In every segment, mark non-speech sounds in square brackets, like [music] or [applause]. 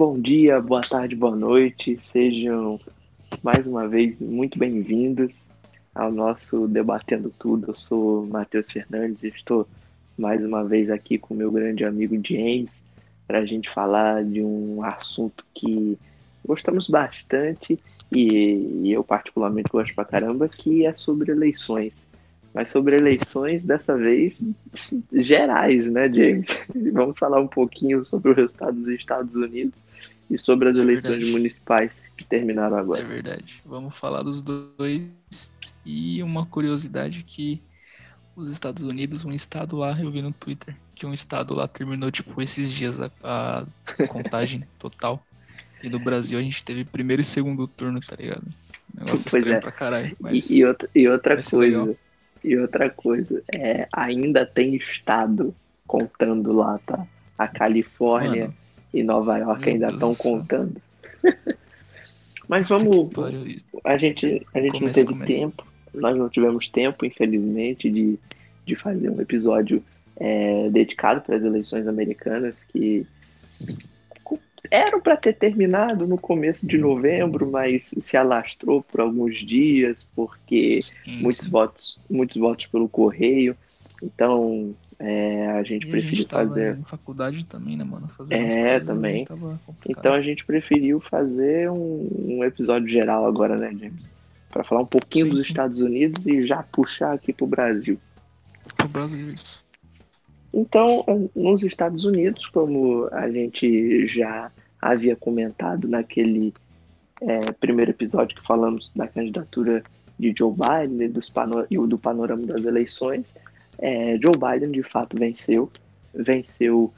Bom dia, boa tarde, boa noite. Sejam mais uma vez muito bem-vindos ao nosso Debatendo Tudo. Eu sou Matheus Fernandes e estou mais uma vez aqui com meu grande amigo James para a gente falar de um assunto que gostamos bastante e eu particularmente gosto pra caramba, que é sobre eleições. Mas sobre eleições, dessa vez, gerais, né, James? [laughs] Vamos falar um pouquinho sobre o resultado dos Estados Unidos e sobre as é eleições verdade. municipais que terminaram agora. É verdade. Vamos falar dos dois. E uma curiosidade que os Estados Unidos, um estado lá, eu vi no Twitter, que um estado lá terminou, tipo, esses dias a, a [laughs] contagem total. E no Brasil a gente teve primeiro e segundo turno, tá ligado? Negócio pois estranho é. pra caralho. Mas e, e, outra, e outra coisa, e outra coisa, é, ainda tem estado contando lá, tá? A Califórnia Mano, e Nova York ainda estão contando. [laughs] Mas vamos. A gente, a gente não teve tempo, nós não tivemos tempo, infelizmente, de, de fazer um episódio é, dedicado para as eleições americanas que eram para ter terminado no começo de novembro, mas se alastrou por alguns dias, porque sim, muitos sim. votos, muitos votos pelo correio. Então, é, a gente e preferiu a gente fazer. Em faculdade também, né, mano? Fazer é, também. Então a gente preferiu fazer um, um, episódio geral agora, né, James? Para falar um pouquinho sim, dos Estados Unidos e já puxar aqui pro Brasil. Pro Brasil, isso. Então, nos Estados Unidos, como a gente já havia comentado naquele é, primeiro episódio que falamos da candidatura de Joe Biden e do panorama das eleições, é, Joe Biden de fato venceu, venceu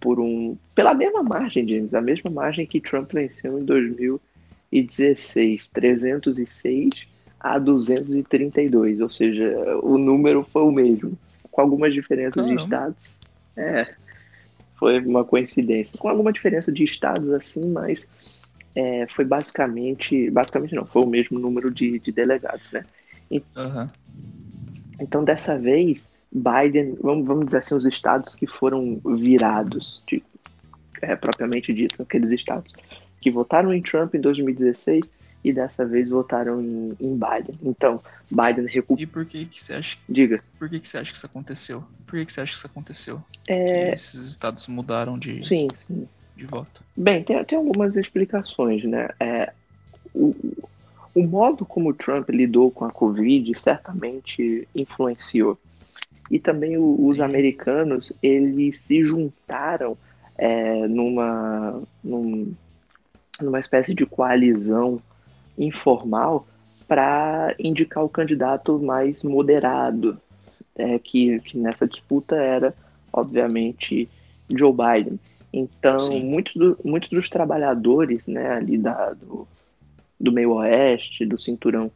por um pela mesma margem, James, a mesma margem que Trump venceu em 2016, 306 a 232, ou seja, o número foi o mesmo com algumas diferenças Caramba. de estados. É, foi uma coincidência. Com alguma diferença de estados, assim, mas é, foi basicamente. Basicamente não, foi o mesmo número de, de delegados, né? Uhum. Então, dessa vez, Biden, vamos, vamos dizer assim, os estados que foram virados, de, é, propriamente dito, aqueles estados que votaram em Trump em 2016 e dessa vez votaram em, em Biden. Então, Biden recuperou. E por que, que você acha? Diga. Por que, que você acha que isso aconteceu? Por que, que você acha que isso aconteceu? É... Que esses estados mudaram de, sim, sim. de voto? Bem, tem, tem algumas explicações, né? É, o, o modo como Trump lidou com a Covid certamente influenciou. E também o, os americanos, eles se juntaram é, numa, num, numa espécie de coalizão informal para indicar o candidato mais moderado, é, que, que nessa disputa era, obviamente, Joe Biden. Então, muitos, do, muitos dos trabalhadores né, ali da, do, do meio oeste, do cinturão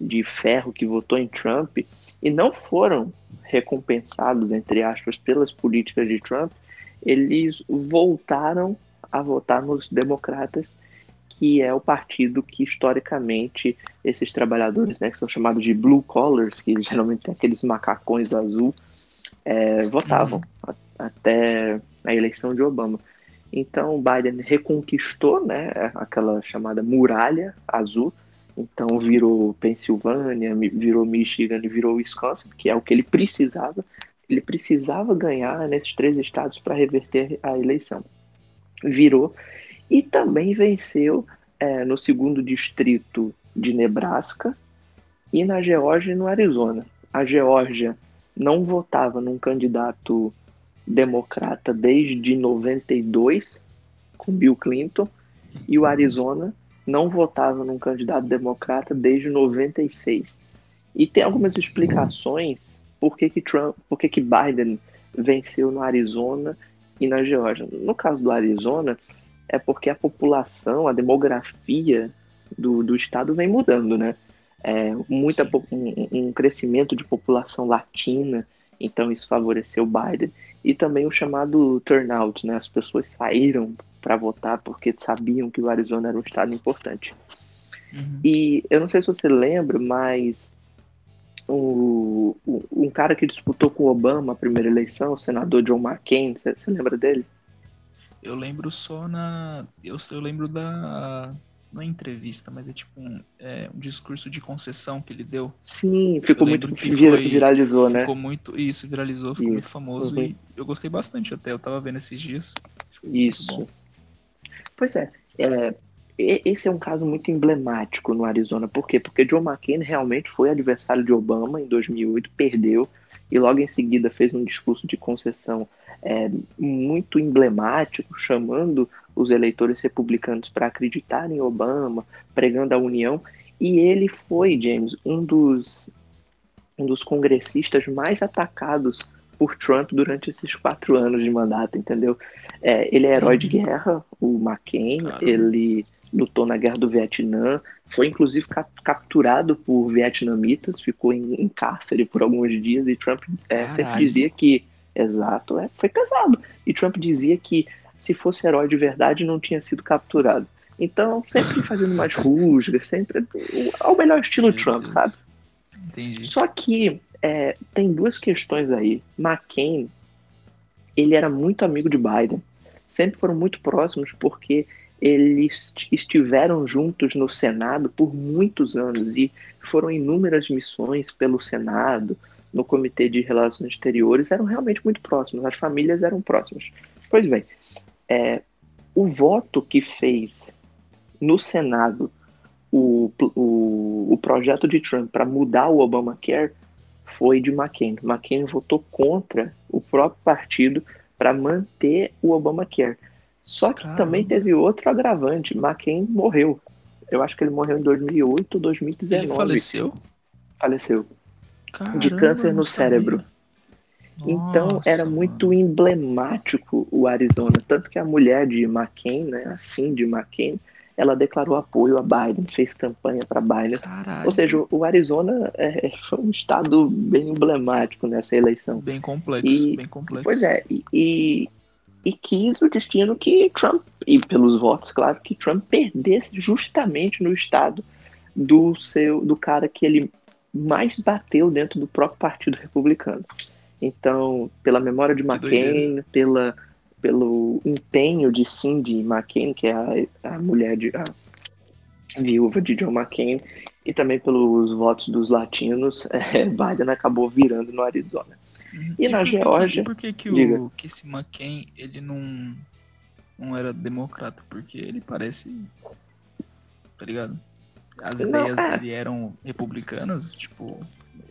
de ferro que votou em Trump e não foram recompensados, entre aspas, pelas políticas de Trump, eles voltaram a votar nos democratas que é o partido que historicamente esses trabalhadores, né, que são chamados de blue collars, que geralmente tem aqueles macacões azul, é, votavam uhum. até a eleição de Obama. Então Biden reconquistou, né, aquela chamada muralha azul. Então virou Pensilvânia, virou Michigan, virou Wisconsin, que é o que ele precisava. Ele precisava ganhar nesses três estados para reverter a eleição. Virou e também venceu é, no segundo distrito de Nebraska e na Geórgia e no Arizona. A Geórgia não votava num candidato democrata desde 92, com Bill Clinton, e o Arizona não votava num candidato democrata desde 96. E tem algumas explicações por que, que Trump, por que, que Biden venceu no Arizona e na Geórgia. No caso do Arizona, é porque a população, a demografia do, do estado vem mudando, né? É, muita, um, um, crescimento de população latina, então isso favoreceu Biden. E também o chamado turnout, né? As pessoas saíram para votar porque sabiam que o Arizona era um estado importante. Uhum. E eu não sei se você lembra, mas o, o, um cara que disputou com o Obama a primeira eleição, o senador John McCain, você, você lembra dele? Eu lembro só na. Eu, eu lembro da. Não é entrevista, mas é tipo um, é, um discurso de concessão que ele deu. Sim, ficou muito. Vir, foi, viralizou, ficou né? Ficou muito. Isso, viralizou, ficou isso. muito famoso. Uhum. E eu gostei bastante até. Eu tava vendo esses dias. Isso. Pois é, é esse é um caso muito emblemático no Arizona. Por quê? Porque John McCain realmente foi adversário de Obama em 2008, perdeu, e logo em seguida fez um discurso de concessão é, muito emblemático, chamando os eleitores republicanos para acreditar em Obama, pregando a união. E ele foi, James, um dos, um dos congressistas mais atacados por Trump durante esses quatro anos de mandato, entendeu? É, ele é herói de uhum. guerra, o McCain, Caramba. ele lutou na guerra do Vietnã, foi inclusive capturado por vietnamitas, ficou em, em cárcere por alguns dias e Trump é, sempre dizia que, exato, é, foi pesado. E Trump dizia que se fosse herói de verdade não tinha sido capturado. Então, sempre [laughs] fazendo mais rusgas, sempre ao melhor estilo Meu Trump, Deus. sabe? Entendi. Só que é, tem duas questões aí. McCain, ele era muito amigo de Biden. Sempre foram muito próximos porque eles estiveram juntos no Senado por muitos anos e foram inúmeras missões pelo Senado, no Comitê de Relações Exteriores, eram realmente muito próximos, as famílias eram próximas. Pois bem, é, o voto que fez no Senado o, o, o projeto de Trump para mudar o Obamacare foi de McCain. McCain votou contra o próprio partido para manter o Obamacare. Só que Caramba. também teve outro agravante. McCain morreu. Eu acho que ele morreu em 2008 ou 2019. Ele faleceu? Faleceu. Caramba, de câncer no cérebro. Então Nossa, era muito mano. emblemático o Arizona, tanto que a mulher de McCain, né, assim de McCain, ela declarou apoio a Biden, fez campanha para Biden. Caralho. Ou seja, o Arizona é, foi um estado bem emblemático nessa eleição. Bem complexo, e, bem complexo. Pois é, e, e quis o destino que Trump, e pelos votos, claro, que Trump perdesse justamente no estado do seu do cara que ele mais bateu dentro do próprio Partido Republicano. Então, pela memória de McCain, pela, pelo empenho de Cindy McCain, que é a, a mulher de a viúva de John McCain, e também pelos votos dos latinos, [laughs] é, Biden acabou virando no Arizona. E, e na Geórgia. Por que, que, o, que esse McCain ele não, não era democrata? Porque ele parece. Tá ligado? As não, ideias é. dele eram republicanas, tipo.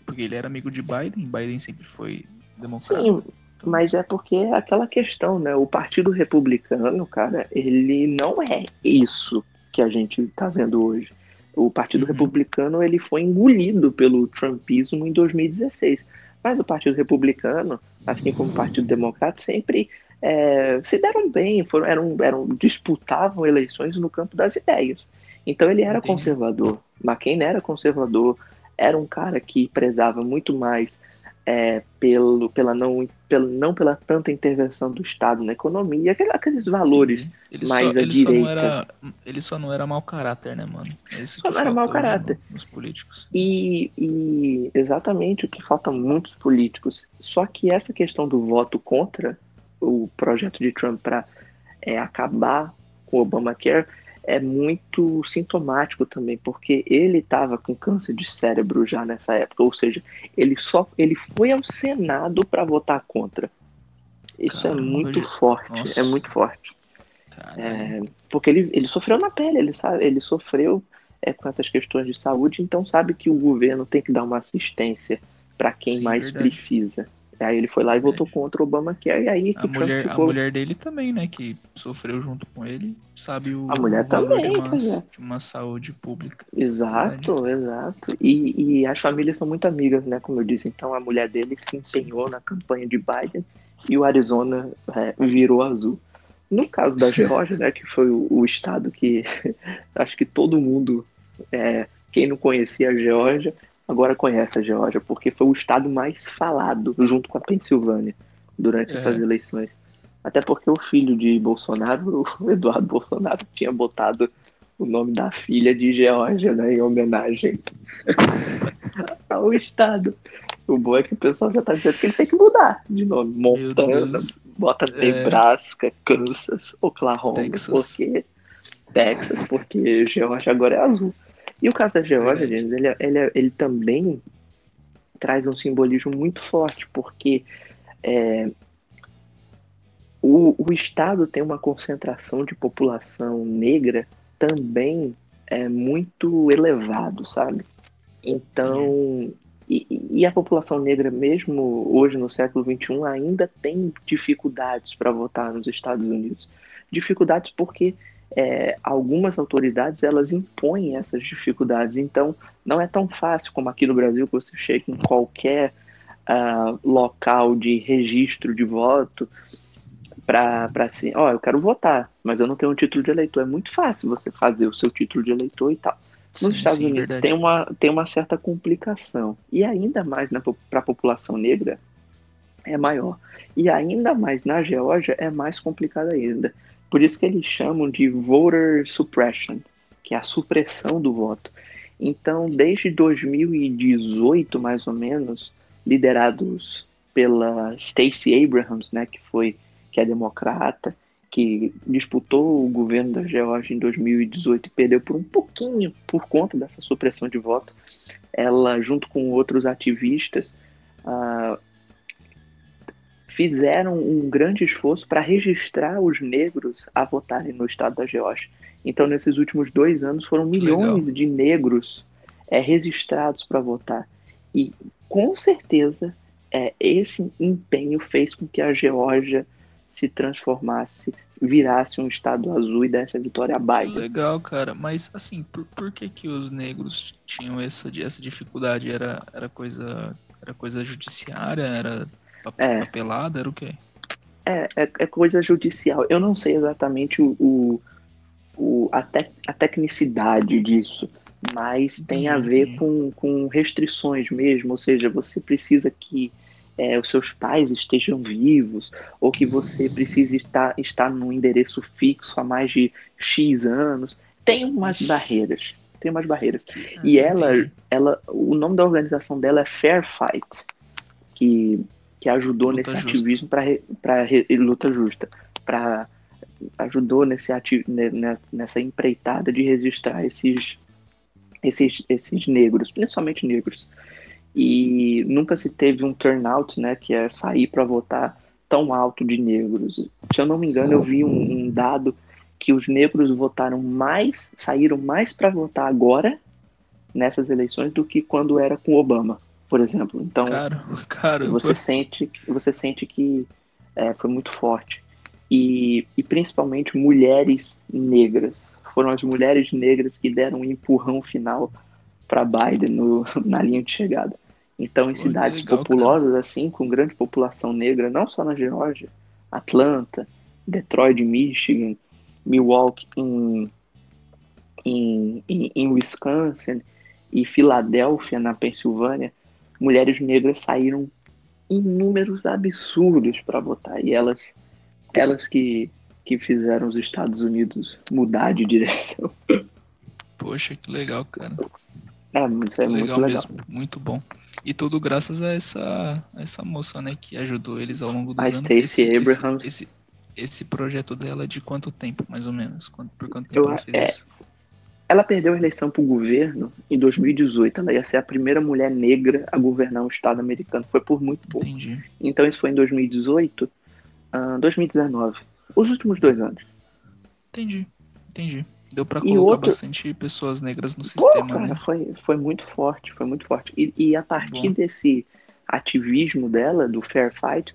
Porque ele era amigo de Biden, Biden sempre foi democrata. Sim, mas é porque é aquela questão, né? O Partido Republicano, cara, ele não é isso que a gente tá vendo hoje. O Partido uhum. Republicano ele foi engolido pelo Trumpismo em 2016. Mas o Partido Republicano, assim como o Partido Democrata, sempre é, se deram bem, foram, eram, eram, disputavam eleições no campo das ideias. Então ele era Entendi. conservador. McCain era conservador, era um cara que prezava muito mais é, pelo, pela não, pela, não pela tanta intervenção do Estado na economia, aqueles, aqueles valores ele mais só, à ele direita. Só era, ele só não era mau caráter, né, mano? É isso só não era mau caráter. nos políticos. E, e exatamente o que falta muitos políticos. Só que essa questão do voto contra o projeto de Trump para é, acabar com o Obamacare é muito sintomático também, porque ele estava com câncer de cérebro já nessa época, ou seja, ele só ele foi ao Senado para votar contra. Isso é Caramba, é muito forte, Nossa. é muito forte. É, porque ele, ele sofreu na pele, ele sabe, ele sofreu é, com essas questões de saúde, então sabe que o governo tem que dar uma assistência para quem Sim, mais verdade. precisa. Aí ele foi lá e votou contra o Obamacare, e aí a mulher, ficou... a mulher dele também, né, que sofreu junto com ele, sabe o, a mulher o também, de, uma, é. de uma saúde pública. Exato, exato. E, e as famílias são muito amigas, né, como eu disse. Então a mulher dele se empenhou na campanha de Biden e o Arizona é, virou azul. No caso da [laughs] Geórgia, né, que foi o, o estado que [laughs] acho que todo mundo, é, quem não conhecia a Geórgia, agora conhece a Geórgia, porque foi o estado mais falado, junto com a Pensilvânia, durante é. essas eleições. Até porque o filho de Bolsonaro, [laughs] o Eduardo Bolsonaro, tinha botado o nome da filha de Geórgia, né, em homenagem [laughs] ao estado. O bom é que o pessoal já tá dizendo que ele tem que mudar de nome. Montana, bota Nebraska, Kansas, Oklahoma, Texas. porque Texas, porque Georgia agora é azul. E o caso da Georgia, gente, ele, ele, ele também traz um simbolismo muito forte, porque é, o, o estado tem uma concentração de população negra também é muito elevado, sabe? Então, e, e, a população negra, mesmo hoje no século XXI, ainda tem dificuldades para votar nos Estados Unidos. Dificuldades porque é, algumas autoridades elas impõem essas dificuldades. Então, não é tão fácil como aqui no Brasil, que você chega em qualquer uh, local de registro de voto para assim, ó, oh, eu quero votar, mas eu não tenho um título de eleitor. É muito fácil você fazer o seu título de eleitor e tal. Nos sim, Estados sim, Unidos tem uma, tem uma certa complicação. E ainda mais para a população negra é maior. E ainda mais na Geórgia é mais complicado ainda. Por isso que eles chamam de voter suppression, que é a supressão do voto. Então, desde 2018, mais ou menos, liderados pela Stacey Abrams, né, que foi que é democrata, que disputou o governo da Geórgia em 2018 e perdeu por um pouquinho por conta dessa supressão de voto. Ela, junto com outros ativistas, uh, fizeram um grande esforço para registrar os negros a votarem no estado da Geórgia. Então, nesses últimos dois anos, foram milhões Legal. de negros é, registrados para votar. E, com certeza, é, esse empenho fez com que a Geórgia se transformasse, virasse um estado azul e desse a vitória a Biden. Legal, cara. Mas assim, por, por que que os negros tinham essa, essa dificuldade? Era, era coisa era coisa judiciária? Era é. papelada? Era o quê? É, é, é, coisa judicial. Eu não sei exatamente o, o, o a, te, a tecnicidade disso, mas tem a ver com, com restrições mesmo, ou seja, você precisa que é, os seus pais estejam vivos, ou que você precise estar, estar num endereço fixo há mais de X anos. Tem umas barreiras. Tem umas barreiras. Ah, e ela, ela, o nome da organização dela é Fair Fight, que, que ajudou luta nesse justa. ativismo para luta justa, para ajudou nesse ati, nessa empreitada de registrar esses, esses, esses negros, principalmente negros e nunca se teve um turnout, né, que é sair para votar tão alto de negros. Se eu não me engano, eu vi um, um dado que os negros votaram mais, saíram mais para votar agora nessas eleições do que quando era com Obama, por exemplo. Então, caro, [laughs] caro, você sente, você sente que é, foi muito forte. E, e principalmente mulheres negras. Foram as mulheres negras que deram um empurrão final para Biden no, [laughs] na linha de chegada. Então, em Pô, cidades legal, populosas, cara. assim, com grande população negra, não só na Geórgia, Atlanta, Detroit, Michigan, Milwaukee, em, em, em, em Wisconsin e Filadélfia, na Pensilvânia, mulheres negras saíram em números absurdos para votar. E elas, elas que, que fizeram os Estados Unidos mudar de direção. Poxa, que legal, cara. É, isso é legal muito legal. Mesmo, muito bom. E tudo graças a essa, a essa moça, né, que ajudou eles ao longo dos a anos. Stacey Abrams. Esse, esse, esse, projeto dela é de quanto tempo, mais ou menos? Por quanto tempo Eu, ela fez é, isso? Ela perdeu a eleição para o governo em 2018. Ela ia ser a primeira mulher negra a governar um estado americano. Foi por muito pouco. Entendi. Então isso foi em 2018, uh, 2019. Os últimos dois anos. Entendi, entendi. Deu para colocar outro... bastante pessoas negras no Pô, sistema. Cara, né? foi, foi muito forte, foi muito forte. E, e a partir Bom. desse ativismo dela, do Fair Fight,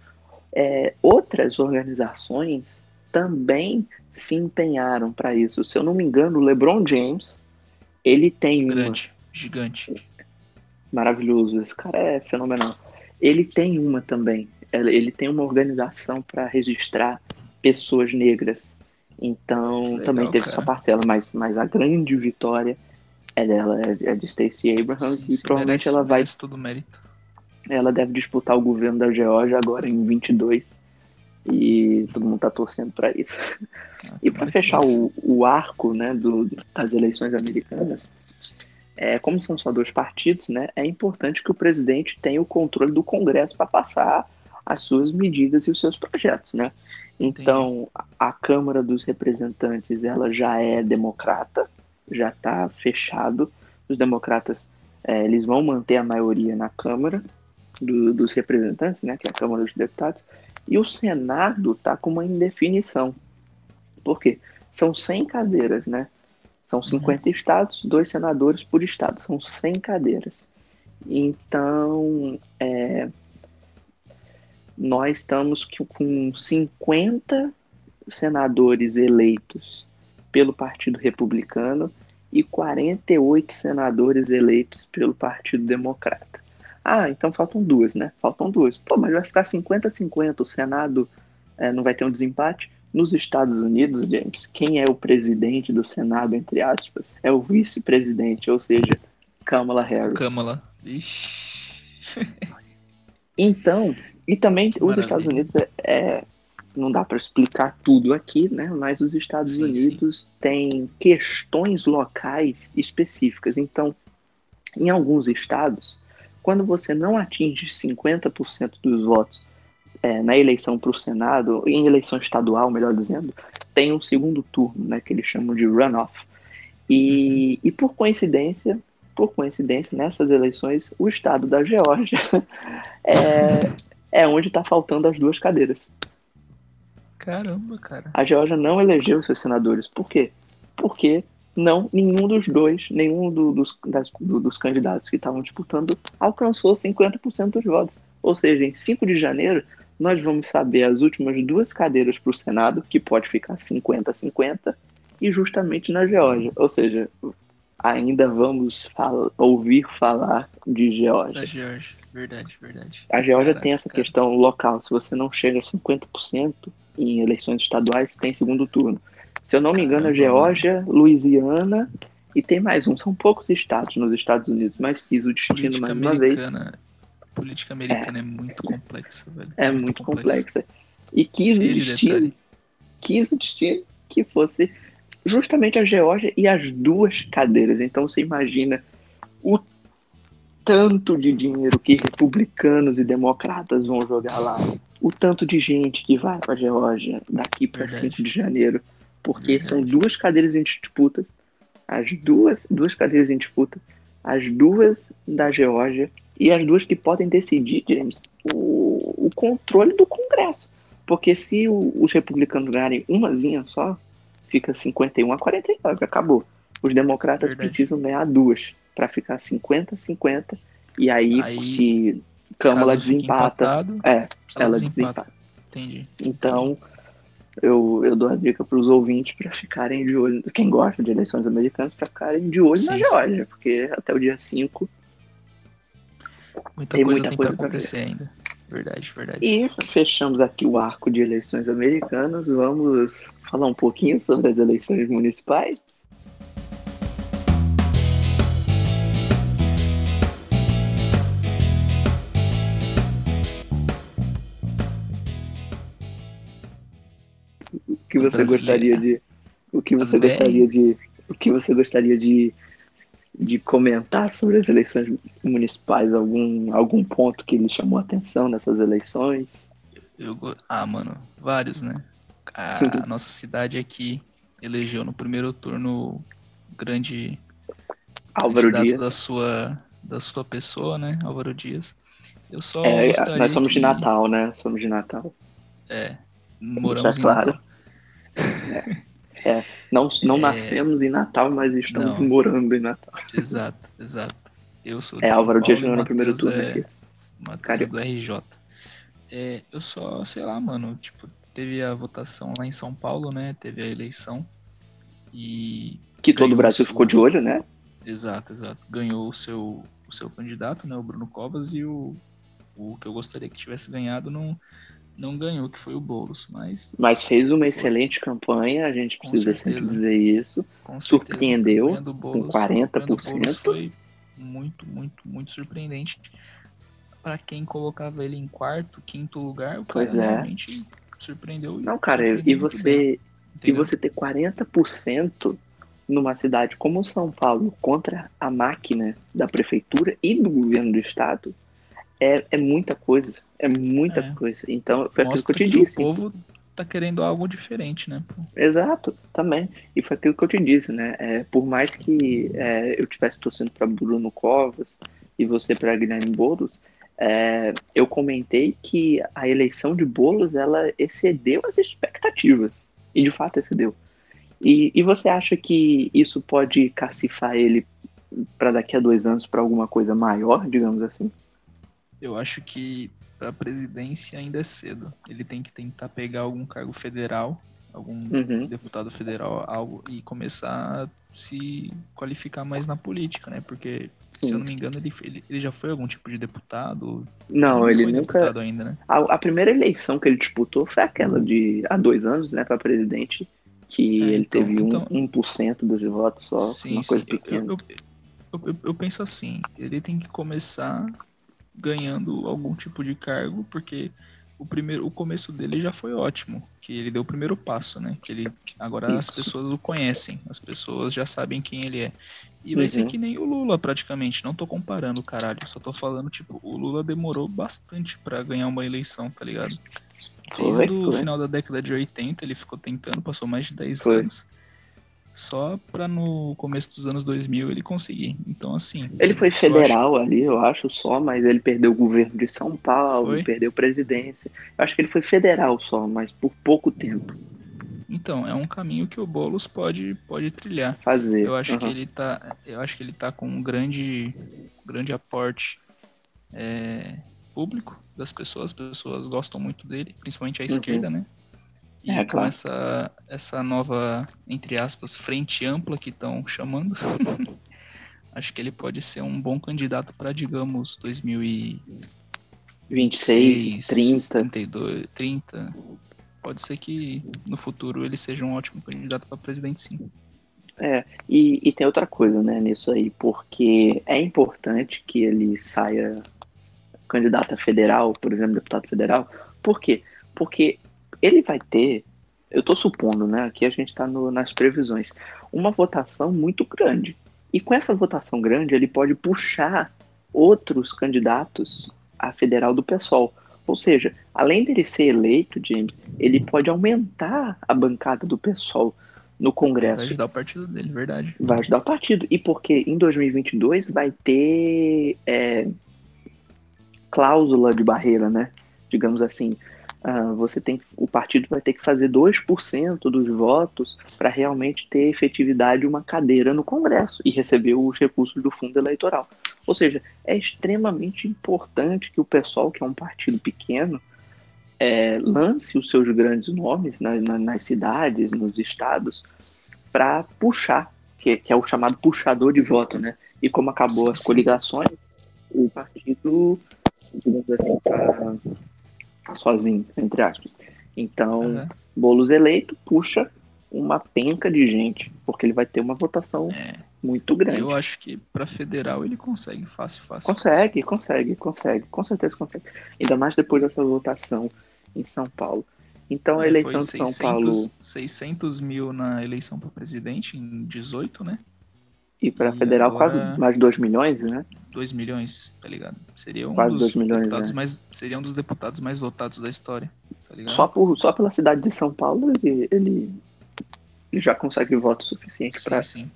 é, outras organizações também se empenharam para isso. Se eu não me engano, o LeBron James, ele tem grande, uma... gigante, maravilhoso. Esse cara é fenomenal. Ele tem uma também. Ele tem uma organização para registrar pessoas negras então Legal, também teve cara. sua parcela, mas, mas a grande vitória é dela, é, é de Stacey Abrams sim, e sim, provavelmente merece, ela vai. todo mérito. Ela deve disputar o governo da Geórgia agora em 22 e todo mundo tá torcendo para isso. Ah, e para fechar o, o arco né, do, das eleições americanas, é, como são só dois partidos, né, é importante que o presidente tenha o controle do Congresso para passar as suas medidas e os seus projetos, né? Então, a Câmara dos Representantes, ela já é democrata, já está fechado. Os democratas, é, eles vão manter a maioria na Câmara do, dos Representantes, né, que é a Câmara dos Deputados, e o Senado está com uma indefinição. Por quê? São 100 cadeiras, né? São 50 uhum. estados, dois senadores por estado, são 100 cadeiras. Então, é, nós estamos com 50 senadores eleitos pelo Partido Republicano e 48 senadores eleitos pelo Partido Democrata. Ah, então faltam duas, né? Faltam duas. Pô, mas vai ficar 50-50. O Senado é, não vai ter um desempate? Nos Estados Unidos, James, quem é o presidente do Senado, entre aspas, é o vice-presidente, ou seja, Kamala Harris. Kamala. Ixi. [laughs] então, e também que os maravilha. Estados Unidos é, é não dá para explicar tudo aqui, né? Mas os Estados sim, Unidos sim. têm questões locais específicas. Então, em alguns estados, quando você não atinge 50% dos votos é, na eleição para o Senado, em eleição estadual, melhor dizendo, tem um segundo turno, né? Que eles chamam de runoff. E, uhum. e por coincidência, por coincidência, nessas eleições, o estado da Geórgia [laughs] é, é onde está faltando as duas cadeiras. Caramba, cara. A Geórgia não elegeu seus senadores. Por quê? Porque não, nenhum dos dois, nenhum do, dos, das, do, dos candidatos que estavam disputando alcançou 50% dos votos. Ou seja, em 5 de janeiro, nós vamos saber as últimas duas cadeiras para o Senado, que pode ficar 50-50, e justamente na Geórgia. Ou seja, ainda vamos fala, ouvir falar de Geórgia. Da Geórgia, verdade, verdade. A Geórgia Caraca, tem essa cara. questão local. Se você não chega a 50% em eleições estaduais, tem segundo turno. Se eu não me engano, a Geórgia, Louisiana e tem mais um. São poucos estados nos Estados Unidos, mas preciso o destino mais uma vez. A política americana é, é muito complexa, velho. É muito, muito complexa. complexa. E quis o destino, quis o destino que fosse justamente a Geórgia e as duas cadeiras. Então você imagina o tanto de dinheiro que republicanos e democratas vão jogar lá, o tanto de gente que vai para a Geórgia daqui para 5 de janeiro, porque Verdade. são duas cadeiras em disputa, as duas, duas cadeiras em disputa, as duas da Geórgia e as duas que podem decidir, James, o, o controle do Congresso. Porque se o, os republicanos ganharem umazinha só, fica 51 a 49, acabou. Os democratas Verdade. precisam ganhar duas para ficar 50 a 50 e aí, aí se Câmara desempata, empatado, é, ela desempata. desempata. Entendi. Então, eu, eu dou a dica para os ouvintes para ficarem de olho, quem gosta de eleições americanas, para ficarem de olho sim, na Geórgia, porque até o dia 5 muita tem coisa muita coisa para acontecer ainda. Verdade, verdade. E fechamos aqui o arco de eleições americanas. Vamos falar um pouquinho sobre as eleições municipais. Você gostaria de o que você gostaria de o que você gostaria de de comentar sobre as eleições municipais, algum, algum ponto que lhe chamou a atenção nessas eleições? Eu, ah, mano, vários, né? A [laughs] nossa cidade aqui elegeu no primeiro turno grande Álvaro Dias da sua da sua pessoa, né, Álvaro Dias. Eu só é, nós somos que... de Natal, né? Somos de Natal. É, moramos em claro. Natal. É. É, não, não é... nascemos em Natal, mas estamos não. morando em Natal. Exato, exato. Eu sou É Álvaro Dias no primeiro turno é... aqui. Matheus é do RJ. É, eu só, sei lá, mano, tipo, teve a votação lá em São Paulo, né? Teve a eleição. E. Que todo o Brasil seu... ficou de olho, né? Exato, exato. Ganhou o seu, o seu candidato, né? O Bruno Covas, e o, o que eu gostaria que tivesse ganhado não, não ganhou, que foi o Boulos, mas. Mas fez uma foi. excelente campanha, a gente precisa sempre dizer isso. Com Surpreendeu Boulos, com 40%. Foi muito, muito, muito surpreendente. Para quem colocava ele em quarto, quinto lugar, o cara pois é. realmente surpreendeu. Não, cara, e você. E você ter 40% numa cidade como São Paulo contra a máquina da prefeitura e do governo do estado é, é muita coisa. É muita É. coisa. Então, foi aquilo que Mostra eu te que o disse. povo tá querendo algo diferente, né? pô? Exato, também. E foi aquilo que eu te disse, né? É, por mais que é, eu estivesse torcendo para Bruno Covas e você para Guilherme Boulos, é, eu comentei que a eleição de Boulos ela excedeu as expectativas. E de fato excedeu. E, e você acha que isso pode cacifar ele para daqui a dois anos para alguma coisa maior, digamos assim? Eu acho que pra presidência ainda é cedo. Ele tem que tentar pegar algum cargo federal, algum Uhum. deputado federal, algo e começar a se qualificar mais na política, né? Porque, se Sim. eu não me engano, ele, ele, ele já foi algum tipo de deputado? Não, ele foi nunca. deputado ainda, né? A, a primeira eleição que ele disputou foi aquela de há dois anos, né, para presidente, que É, ele então- teve um, então- 1% dos votos só, uma coisa Eu- pequena. Eu, eu, eu, eu penso assim, ele tem que começar ganhando algum tipo de cargo, porque o primeiro, o começo dele já foi ótimo, que ele deu o primeiro passo, né? Que ele agora as Isso. pessoas o conhecem, as pessoas já sabem quem ele é. E vai ser Uhum. que nem o Lula praticamente, não tô comparando, caralho, só tô falando tipo, o Lula demorou bastante pra ganhar uma eleição, tá ligado? Desde o final da década de 80 ele ficou tentando, passou mais de 10 Foi. anos. Só pra no começo dos anos 2000 ele conseguir. Então, assim. Ele foi eu acho- federal ali, eu acho só, mas ele perdeu o governo de São Paulo, Foi? perdeu presidência. Eu acho que ele foi federal só, mas por pouco tempo Então, é um caminho que o Boulos pode, pode trilhar. fazer. Eu acho que Uhum. ele tá. Eu acho que ele tá com um grande, grande aporte é, público das pessoas. As pessoas gostam muito dele, principalmente a Uhum. esquerda, né? E É, com claro. essa, essa nova, entre aspas, frente ampla que estão chamando, [laughs] acho que ele pode ser um bom candidato para, digamos, 2026, 26, 30. 32, 30. Pode ser que no futuro ele seja um ótimo candidato para presidente, sim. É, e, e tem outra coisa, né, nisso aí, porque é importante que ele saia candidato a federal, por exemplo, deputado federal. Por quê? Porque ele vai ter, eu tô supondo, né, aqui a gente tá no- nas previsões, uma votação muito grande. E com essa votação grande, ele pode puxar outros candidatos a federal do PSOL. Ou seja, além dele ser eleito, James, ele pode aumentar a bancada do PSOL no Vai Congresso ajudar o partido dele, verdade. vai ajudar o partido. E porque em 2022 vai ter é, cláusula de barreira, né? Digamos assim, ah, você tem o partido vai ter que fazer 2% dos votos para realmente ter efetividade uma cadeira no Congresso e receber os recursos do fundo eleitoral. Ou seja, é extremamente importante que o pessoal, que é um partido pequeno, é, lance os seus grandes nomes na- na- nas cidades, nos estados, para puxar, que, que é o chamado puxador de voto, né? E como acabou as coligações, o partido, digamos assim, tá, tá sozinho, entre aspas. Então, Aham. Boulos eleito puxa uma penca de gente, porque ele vai ter uma votação É, muito grande. eu acho que para federal ele consegue fácil, fácil. Consegue, consegue, consegue, com certeza consegue. Ainda mais depois dessa votação em São Paulo. Então a É, eleição foi de São 600, Paulo 600 mil na eleição para presidente em 18, né? E para federal agora- quase mais de 2 milhões, né? 2 milhões, tá ligado? Seria um Quase dos dois milhões, deputados né? mais seria um dos deputados mais votados da história, tá ligado? Só, por, só pela cidade de São Paulo ele, ele, já consegue voto suficiente para sim.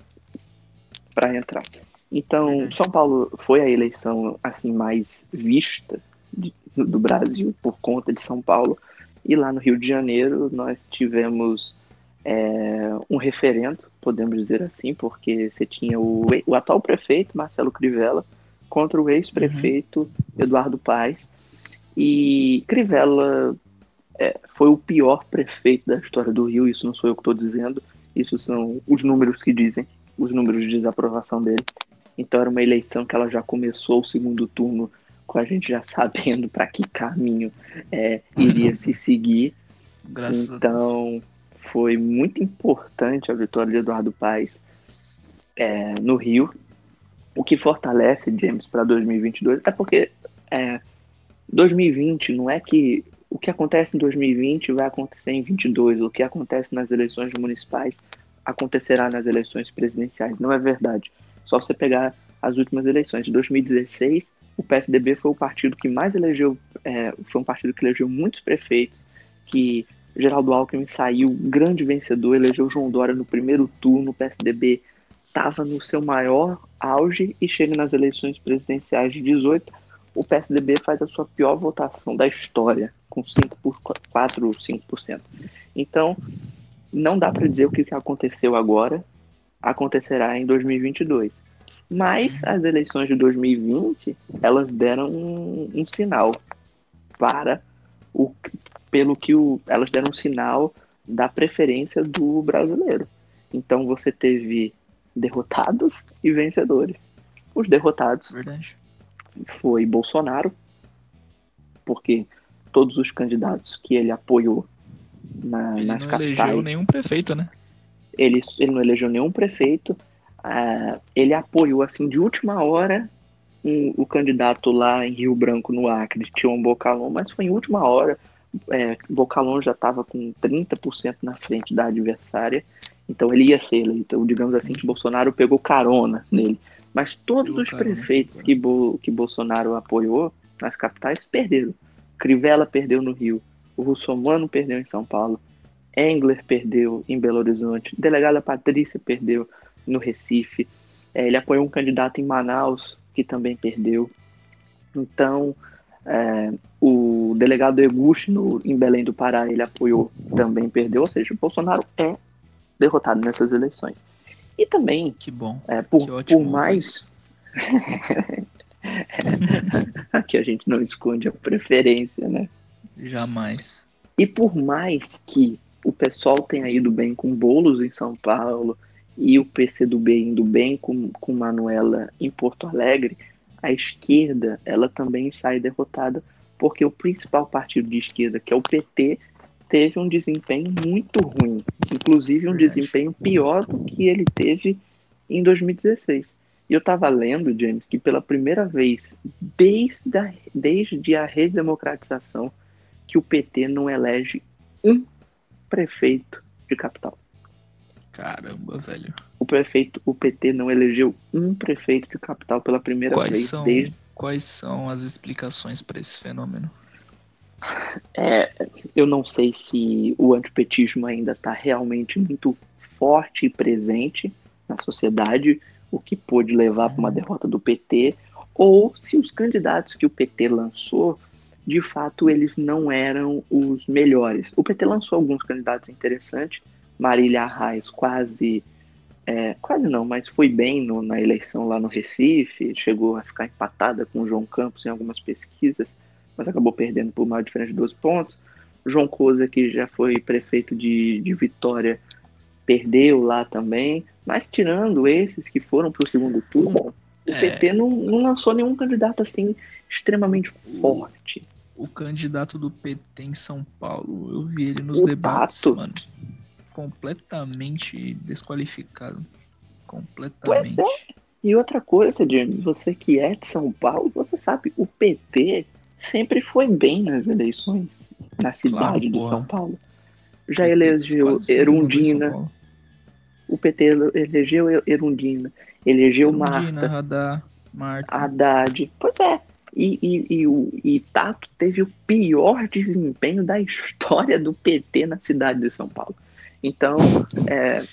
para entrar. Então, Verdade. São Paulo foi a eleição assim mais vista de- do Brasil por conta de São Paulo. E lá no Rio de Janeiro nós tivemos é, um referendo, podemos dizer assim, porque você tinha o, o atual prefeito, Marcelo Crivella, contra o ex-prefeito Eduardo Paes. E Crivella é, foi o pior prefeito da história do Rio, isso não sou eu que estou dizendo, isso são os números que dizem, os números de desaprovação dele. Então era uma eleição que ela já começou o segundo turno com a gente já [laughs] sabendo para que caminho é, iria se seguir. Graças a Deus. Foi muito importante a vitória de Eduardo Paes é, no Rio, o que fortalece James para 2022, até porque é, 2020 não é que o que acontece em 2020 vai acontecer em 22, o que acontece nas eleições municipais acontecerá nas eleições presidenciais, não é verdade. Só você pegar as últimas eleições de 2016 o PSDB foi o partido que mais elegeu, é, foi um partido que elegeu muitos prefeitos, que Geraldo Alckmin saiu grande vencedor, elegeu João Dória no primeiro turno, o PSDB estava no seu maior auge e chega nas eleições presidenciais de 18, o PSDB faz a sua pior votação da história, com 5 por 4 ou 5%. Então, não dá para dizer o que aconteceu agora, acontecerá em 2022. Mas as eleições de 2020, elas deram um, um sinal para o pelo que o, elas deram um sinal da preferência do brasileiro. Então você teve derrotados e vencedores. Os derrotados Verdade. foi Bolsonaro, porque todos os candidatos que ele apoiou na, ele nas não capitais. elegeu nenhum prefeito, né? Ele, ele não elegeu nenhum prefeito. Uh, ele apoiou, assim, de última hora, um, o candidato lá em Rio Branco, no Acre, Tião Bocalon, mas foi em última hora. É, Bocalon já estava com 30% na frente da adversária, então ele ia ser eleito. Digamos assim, que Bolsonaro pegou carona nele. Mas todos Pegou os carona, prefeitos cara. que, Bo, que Bolsonaro apoiou nas capitais perderam. Crivella perdeu no Rio, o Russomano perdeu em São Paulo, Engler perdeu em Belo Horizonte, delegada Patrícia perdeu no Recife, é, ele apoiou um candidato em Manaus que também perdeu. Então, é, o delegado Eguchi no, em Belém do Pará ele apoiou, também perdeu, ou seja, o Bolsonaro é derrotado nessas eleições. E também, Que bom. é, por, Que ótimo por mais. [laughs] Aqui a gente não esconde a preferência, né? Jamais. E por mais que o pessoal tenha ido bem com Bolos em São Paulo e o PCdoB indo bem com, com Manuela em Porto Alegre, a esquerda ela também sai derrotada porque o principal partido de esquerda, que é o PT, teve um desempenho muito ruim, inclusive um desempenho pior do que ele teve em 2016. E eu estava lendo, James, que pela primeira vez desde a, desde a redemocratização que o PT não elege um prefeito de capital. Caramba, velho. O prefeito, o PT não elegeu um prefeito de capital pela primeira Quais vez são, desde quais são as explicações para esse fenômeno? É, eu não sei se o antipetismo ainda está realmente muito forte e presente na sociedade, o que pôde levar para uma derrota do PT, ou se os candidatos que o PT lançou, de fato, eles não eram os melhores. O PT lançou alguns candidatos interessantes, Marília Arraes quase, é, quase não, mas foi bem no, na eleição lá no Recife, chegou a ficar empatada com o João Campos em algumas pesquisas, mas acabou perdendo por uma diferença de 12 pontos. João Cousa, que já foi prefeito de, de Vitória, perdeu lá também. Mas tirando esses que foram para o segundo turno, o É. PT não, não lançou nenhum candidato assim extremamente forte. O candidato do PT em São Paulo, eu vi ele nos O debates, Tato? mano. Completamente desqualificado. Completamente. Pois é. E outra coisa, James, você que é de São Paulo, você sabe, o PT sempre foi bem nas eleições na cidade de porra. São Paulo. Já PT elegeu Erundina, o PT elegeu Erundina, elegeu Erundina, Marta, Radar, Marta. Haddad. Pois é. E, e, e, o, e Tato teve o pior desempenho da história do PT na cidade de São Paulo. Então, é,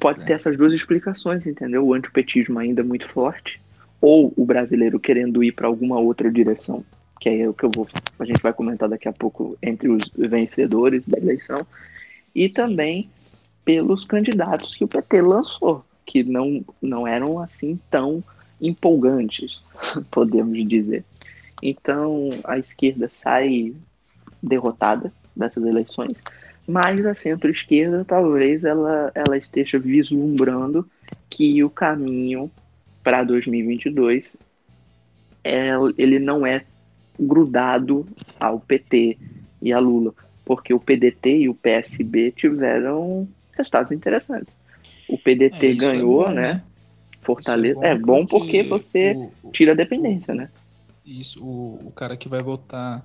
pode é. ter essas duas explicações, entendeu? O antipetismo ainda muito forte, ou o brasileiro querendo ir para alguma outra direção, que é o que eu vou, a gente vai comentar daqui a pouco entre os vencedores da eleição, e também pelos candidatos que o PT lançou, que não, não eram assim tão empolgantes, [laughs] podemos dizer. Então a esquerda sai derrotada dessas eleições, mas a centro-esquerda talvez ela, ela esteja vislumbrando que o caminho para 2022 é, ele não é grudado ao PT e a Lula, porque o PDT e o PSB tiveram resultados interessantes. O PDT É, é ganhou, bom, né? Fortaleza. Isso É bom porque você o- o- tira a dependência, né? Isso, o, o cara que vai votar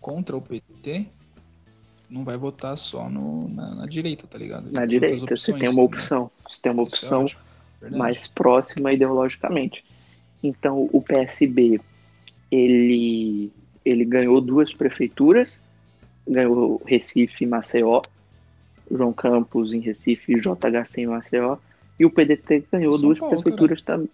contra o PT não vai votar só no, na, na direita, tá ligado? Ele Na tem outras direita, você opções tem uma também. opção. Você tem uma é opção mais próxima ideologicamente. Então, o PSB, ele, ele ganhou duas prefeituras, ganhou Recife e Maceió, João Campos em Recife e JHC em Maceió, e o PDT ganhou São duas Paulo, prefeituras também.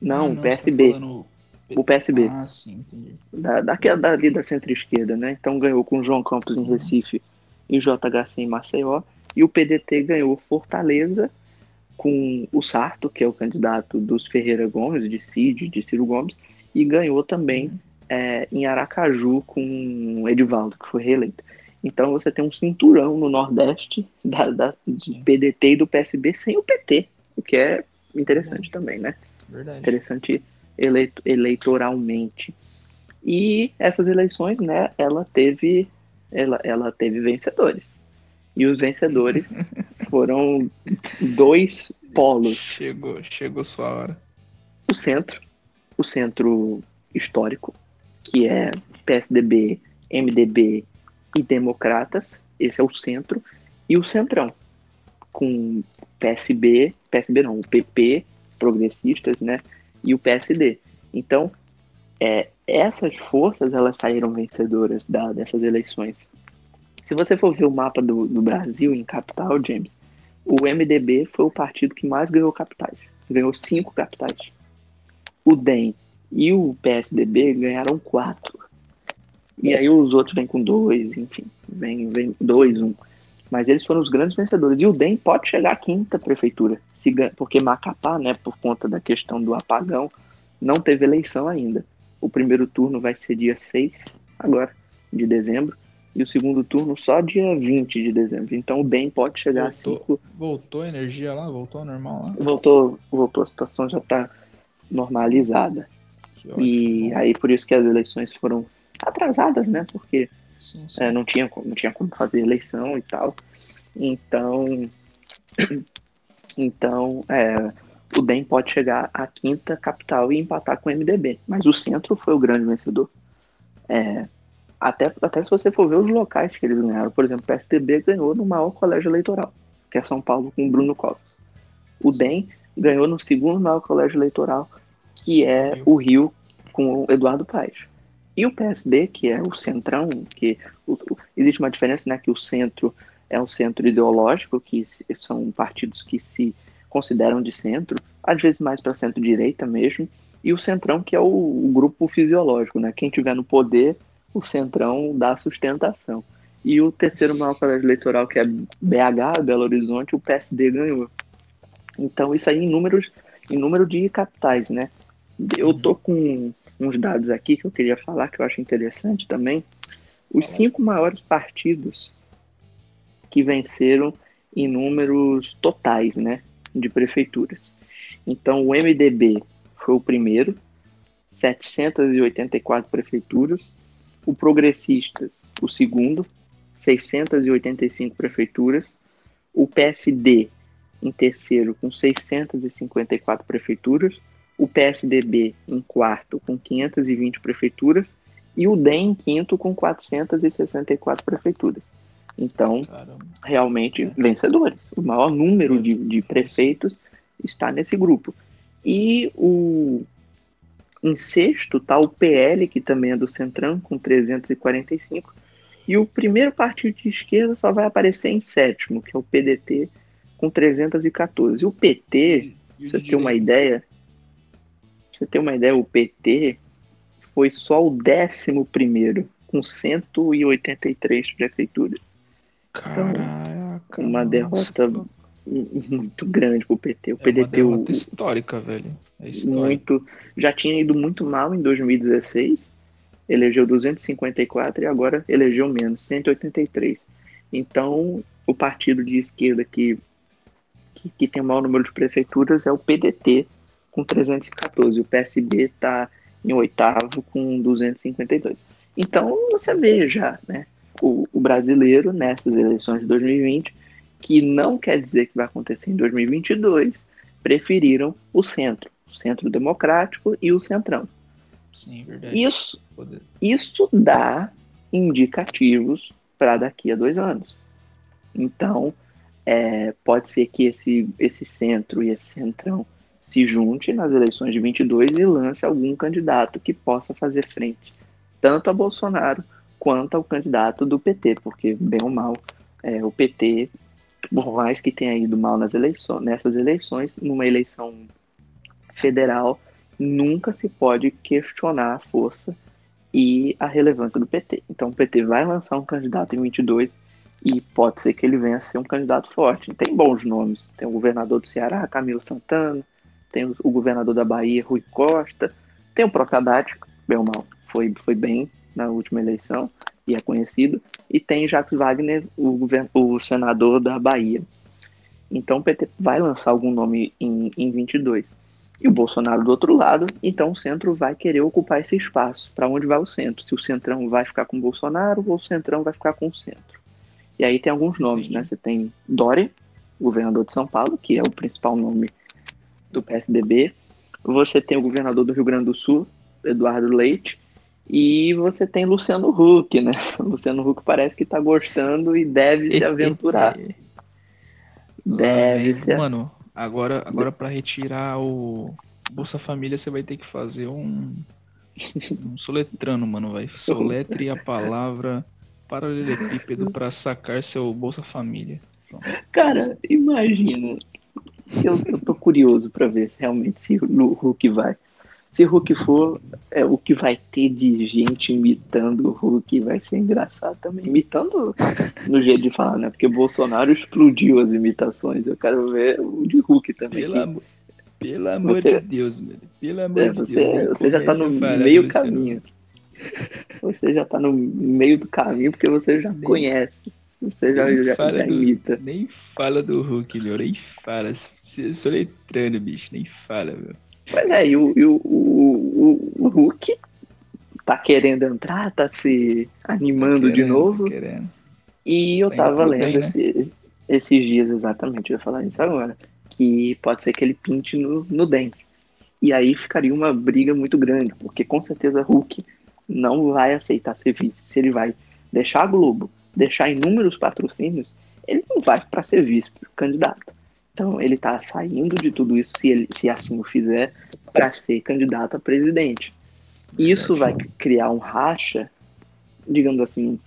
Não, não, PSB. Tá falando... O PSB. Ah, sim, entendi. Da, daquela dali da centro-esquerda, né? Então ganhou com João Campos em uhum. Recife e JHC em Maceió. E o PDT ganhou Fortaleza com o Sarto, que é o candidato dos Ferreira Gomes, de Cid, de Ciro Gomes, e ganhou também uhum. é, em Aracaju com Edivaldo, que foi reeleito. Então você tem um cinturão no Nordeste da, da, do PDT e do PSB sem o PT, o que é interessante também, né? Verdade. Interessante eleito, eleitoralmente. E essas eleições, né, ela teve, ela, ela teve vencedores. E os vencedores [laughs] foram dois polos. Chegou, chegou sua hora. O centro, o centro histórico, que é PSDB, MDB e Democratas, esse é o centro, e o centrão, com PSB, PSB não, o PP, progressistas, né, e o PSD. Então, é, essas forças elas saíram vencedoras da, dessas eleições. Se você for ver o mapa do, do Brasil em capital, James, o MDB foi o partido que mais ganhou capitais. Ganhou cinco capitais. O DEM e o PSDB ganharam quatro. E aí os outros vêm com dois, enfim, vem, vem dois, um. Mas eles foram os grandes vencedores. E o DEM pode chegar à quinta prefeitura, se, porque Macapá, né, por conta da questão do apagão, não teve eleição ainda. O primeiro turno vai ser dia 6, agora, de dezembro e o segundo turno só dia 20 de dezembro. Então o bem pode chegar voltou, a 5. Voltou a energia lá? Voltou ao normal lá? Voltou, voltou, a situação já está normalizada. e aí por isso que as eleições foram atrasadas, né? Porque sim, sim. É, não, tinha, não tinha como fazer eleição e tal. Então, [clears throat] então é, o DEM pode chegar à quinta capital e empatar com o MDB. Mas o centro foi o grande vencedor. É, até, até se você for ver os locais que eles ganharam. Por exemplo, o PSDB ganhou no maior colégio eleitoral, que é São Paulo, com Bruno Covas. O DEM ganhou no segundo maior colégio eleitoral, que é o Rio, com o Eduardo Paes. E o PSD, que é o centrão, que o, existe uma diferença, né, que o centro é um centro ideológico, que são partidos que se consideram de centro, às vezes mais para centro-direita mesmo, e o centrão, que é o, o, grupo fisiológico, né, quem tiver no poder o Centrão dá sustentação. E o terceiro maior colégio eleitoral, que é BH, Belo Horizonte, o PSD ganhou. Então, isso aí em números, em número de capitais, né? Eu tô com uns dados aqui que eu queria falar, que eu acho interessante também. Os cinco maiores partidos que venceram em números totais, né? De prefeituras. Então, o MDB foi o primeiro, 784 prefeituras o Progressistas, o segundo, 685 prefeituras, o PSD em terceiro com 654 prefeituras, o PSDB em quarto com 520 prefeituras e o DEM em quinto com 464 prefeituras. Então, Caramba. realmente é. vencedores. O maior número de, de prefeitos está nesse grupo. E o, em sexto está o PL, que também é do Centrão, com 345. E o primeiro partido de esquerda só vai aparecer em sétimo, que é o PDT, com 314. O PT, pra você ter uma ideia, pra você ter uma ideia, o PT foi só o décimo primeiro, com 183 prefeituras. Então, Caraca, então, uma derrota nossa muito grande pro PT. O é PDT uma o, histórica, velho. É histórica. Muito, já tinha ido muito mal em 2016, elegeu 254 e agora elegeu menos, 183. Então, o partido de esquerda que, que, que tem o maior número de prefeituras é o PDT, com 314. O PSB está em oitavo, com 252. Então, você vê já, né? O, o brasileiro, nessas eleições de 2020, que não quer dizer que vai acontecer em 2022, preferiram o centro, o centro democrático e o centrão. Sim, verdade. Isso, isso dá indicativos para daqui a dois anos. Então, é, pode ser que esse, esse centro e esse centrão se junte nas eleições de 22 e lance algum candidato que possa fazer frente tanto a Bolsonaro quanto ao candidato do PT, porque bem ou mal é, o PT, por mais que tenha ido mal nas eleições, nessas eleições, numa eleição federal, nunca se pode questionar a força e a relevância do PT. Então o PT vai lançar um candidato em 22 e pode ser que ele venha a ser um candidato forte. Tem bons nomes. Tem o governador do Ceará, Camilo Santana, tem o governador da Bahia, Rui Costa, tem o ou mal, foi, foi bem na última eleição e é conhecido, e tem Jacques Wagner, o, o senador da Bahia. Então o PT vai lançar algum nome em, em 22. E o Bolsonaro do outro lado, então o centro vai querer ocupar esse espaço. Para onde vai o centro? Se o centrão vai ficar com o Bolsonaro ou o centrão vai ficar com o centro. E aí tem alguns nomes, né? Você tem Dória, governador de São Paulo, que é o principal nome do PSDB. Você tem o governador do Rio Grande do Sul, Eduardo Leite, e você tem Luciano Huck, né? [laughs] Luciano Huck parece que tá gostando e deve se [laughs] aventurar. deve. se... Mano, agora, agora para retirar o Bolsa Família, você vai ter que fazer um, [laughs] um soletrano, mano. Vai soletre a palavra paralelepípedo para sacar seu Bolsa Família. Cara, imagina. Eu, eu tô curioso para ver realmente se o Huck vai. Se Hulk for, é, o que vai ter de gente imitando o Hulk vai ser engraçado também. Imitando no jeito de falar, né? Porque Bolsonaro explodiu as imitações. Eu quero ver o de Hulk também. Pelo, amor, pelo amor você, de Deus, mano. Pelo amor é, de você, Deus. Você já tá no meio caminho. Você já tá no meio do caminho porque você já nem, conhece. Você já, já, já do, imita. Nem fala do Hulk, meu. Nem fala. Sou letrando, bicho. Nem fala, meu. Pois é, e o, e o, o, o, Hulk tá querendo entrar, tá se animando tá querendo, de novo. E eu tá tava lendo bem, né? esse, esses dias exatamente, eu ia falar isso agora. Que pode ser que ele pinte no, no dente. E aí ficaria uma briga muito grande, porque com certeza Hulk não vai aceitar ser vice. Se ele vai deixar a Globo, deixar inúmeros patrocínios, ele não vai para ser vice candidato. Então ele está saindo de tudo isso, se, ele, se assim o fizer, para ser candidato a presidente. Isso vai criar um racha, digamos assim,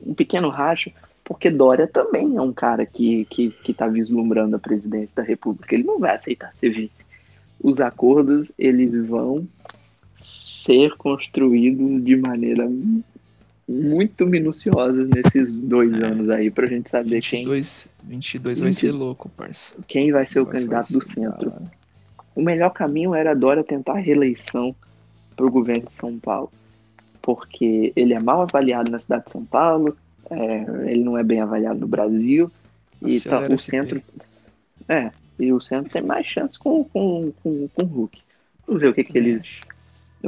um pequeno racha, porque Dória também é um cara que está que, que tá vislumbrando a presidência da República. Ele não vai aceitar ser vice. Os acordos eles vão ser construídos de maneira muito minuciosas nesses dois anos aí pra gente saber 22, quem. 22 vai 20, ser louco, parça. Quem vai ser o candidato do centro. Cara. O melhor caminho era a Dória tentar a reeleição pro governo de São Paulo. Porque ele é mal avaliado na cidade de São Paulo, é, ele não é bem avaliado no Brasil. E tá, o centro. É, e o centro tem mais chance com, com, com, com o Hulk. Vamos ver o que, que eles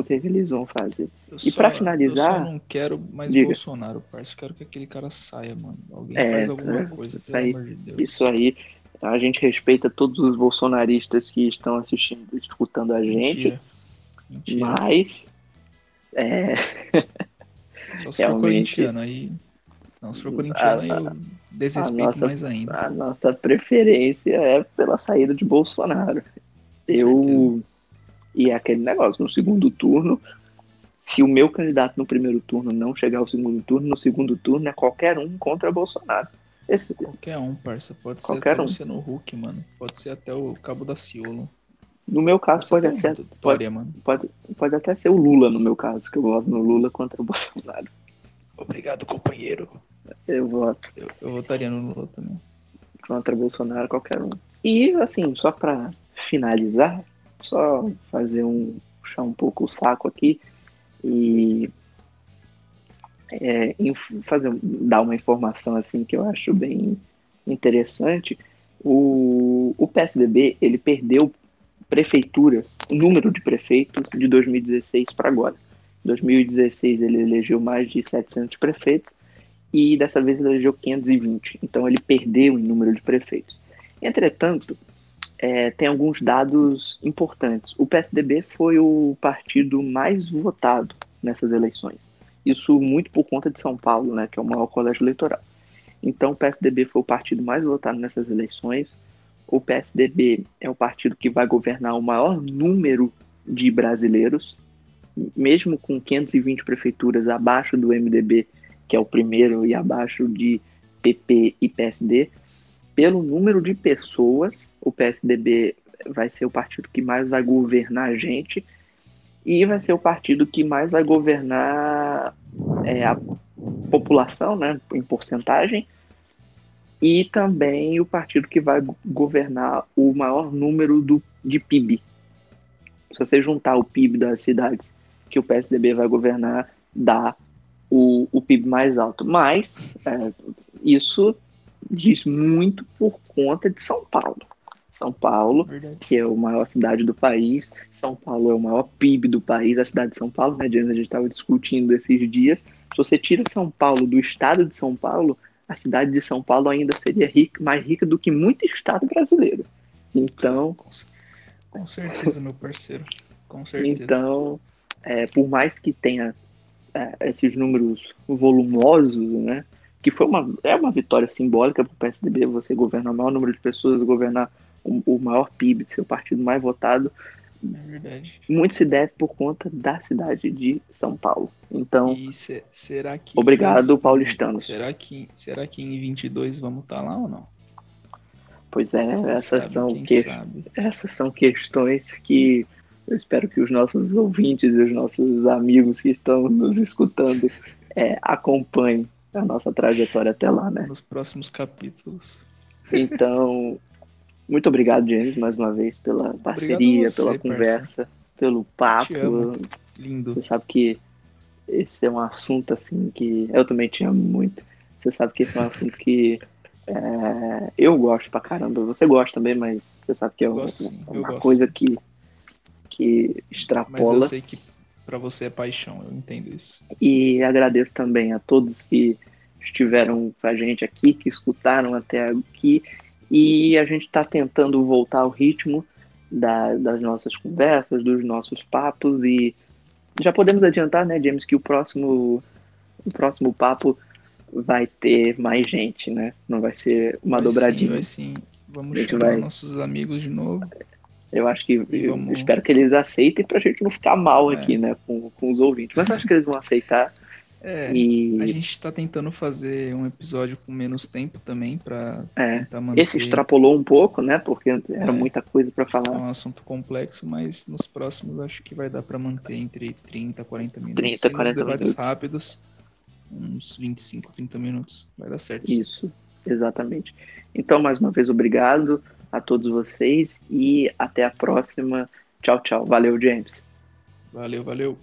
o que, é que eles vão fazer. Eu e para finalizar. Eu só não quero mais diga. Bolsonaro, parceiro. Quero que aquele cara saia, mano. Alguém é, faz alguma tá. coisa, pelo aí, amor de Deus. Isso aí. A gente respeita todos os bolsonaristas que estão assistindo, escutando a gente. Mentira. Mentira. Mas. É. Só se [laughs] for corintiano aí. Não, se for corintiano aí eu desrespeito nossa, mais ainda. A nossa preferência é pela saída de Bolsonaro. Eu e é aquele negócio, no segundo turno, se o meu candidato no primeiro turno não chegar ao segundo turno, no segundo turno é qualquer um contra Bolsonaro. Esse... Qualquer um, parça. Pode ser qualquer até um. o Luciano Huck, mano. Pode ser até o Cabo da Ciolo. No meu caso, pode, pode, até, pode, mano. Pode, pode até ser o Lula, no meu caso, que eu voto no Lula contra o [laughs] Bolsonaro. Obrigado, companheiro. Eu voto. Eu, eu votaria no Lula também. Contra Bolsonaro, qualquer um. E, assim, só pra finalizar, só fazer um puxar um pouco o saco aqui e é, fazer dar uma informação assim que eu acho bem interessante. O, o PSDB ele perdeu prefeituras, número de prefeitos de 2016 para agora. Em 2016 ele elegeu mais de 700 prefeitos e dessa vez ele elegeu 520. Então ele perdeu em número de prefeitos. Entretanto, é, tem alguns dados importantes. O PSDB foi o partido mais votado nessas eleições. Isso muito por conta de São Paulo, né, que é o maior colégio eleitoral. Então, o PSDB foi o partido mais votado nessas eleições, o PSDB é o partido que vai governar o maior número de brasileiros, mesmo com 520 prefeituras abaixo do MDB, que é o primeiro, e abaixo de PP e PSD. Pelo número de pessoas, o PSDB vai ser o partido que mais vai governar a gente e vai ser o partido que mais vai governar é, a população, né, em porcentagem, e também o partido que vai governar o maior número do, de PIB. Se você juntar o PIB das cidades que o PSDB vai governar, dá o, o PIB mais alto. Mas é, isso diz muito por conta de São Paulo. São Paulo, Verdade. que é a maior cidade do país. São Paulo é o maior PIB do país, a cidade de São Paulo, né? James, a gente estava discutindo esses dias. Se você tira São Paulo do estado de São Paulo, a cidade de São Paulo ainda seria rica, mais rica do que muito estado brasileiro. Então. Com certeza, meu parceiro. Com certeza. Então, é, por mais que tenha é, esses números volumosos, né? Que foi uma, é uma vitória simbólica para o PSDB, você governar o maior número de pessoas, governar o, o maior PIB, ser o partido mais votado. É verdade. Muito se deve por conta da cidade de São Paulo. Então, se, será que obrigado, paulistanos. Será que, será que em 22 vamos estar tá lá ou não? Pois é, quem essas sabe, são que, essas são questões que eu espero que os nossos ouvintes e os nossos amigos que estão nos escutando é, acompanhem a nossa trajetória até lá, né? Nos próximos capítulos. Então, muito obrigado, James, mais uma vez, pela parceria, você, pela conversa, parceiro. pelo papo. Lindo. Você sabe que esse é um assunto assim que eu também te amo muito. Você sabe que esse é um assunto que é, eu gosto pra caramba. Você gosta também, mas você sabe que é, um, uma coisa que, que extrapola. Mas eu sei que para você é paixão, eu entendo isso. E agradeço também a todos que estiveram com a gente aqui, que escutaram até aqui e a gente está tentando voltar ao ritmo da, das nossas conversas, dos nossos papos e já podemos adiantar, né, James, que o próximo, o próximo papo vai ter mais gente, né? Não vai ser uma vai dobradinha. Sim, vai sim. Vamos chamar vai... nossos amigos de novo. Eu acho que eu espero que eles aceitem pra gente não ficar mal é. aqui, né, com, com os ouvintes. Mas acho que eles vão aceitar. É, e... a gente está tentando fazer um episódio com menos tempo também para é, tentar manter. Esse extrapolou um pouco, né? Porque era é, muita coisa para falar. É um assunto complexo, mas nos próximos acho que vai dar para manter entre 30 e 40 minutos. 30, 40 debates minutos. rápidos, uns 25, 30 minutos. Vai dar certo. Isso, exatamente. Então, mais uma vez, obrigado a todos vocês e até a próxima. Tchau, tchau. Valeu, James. Valeu, valeu.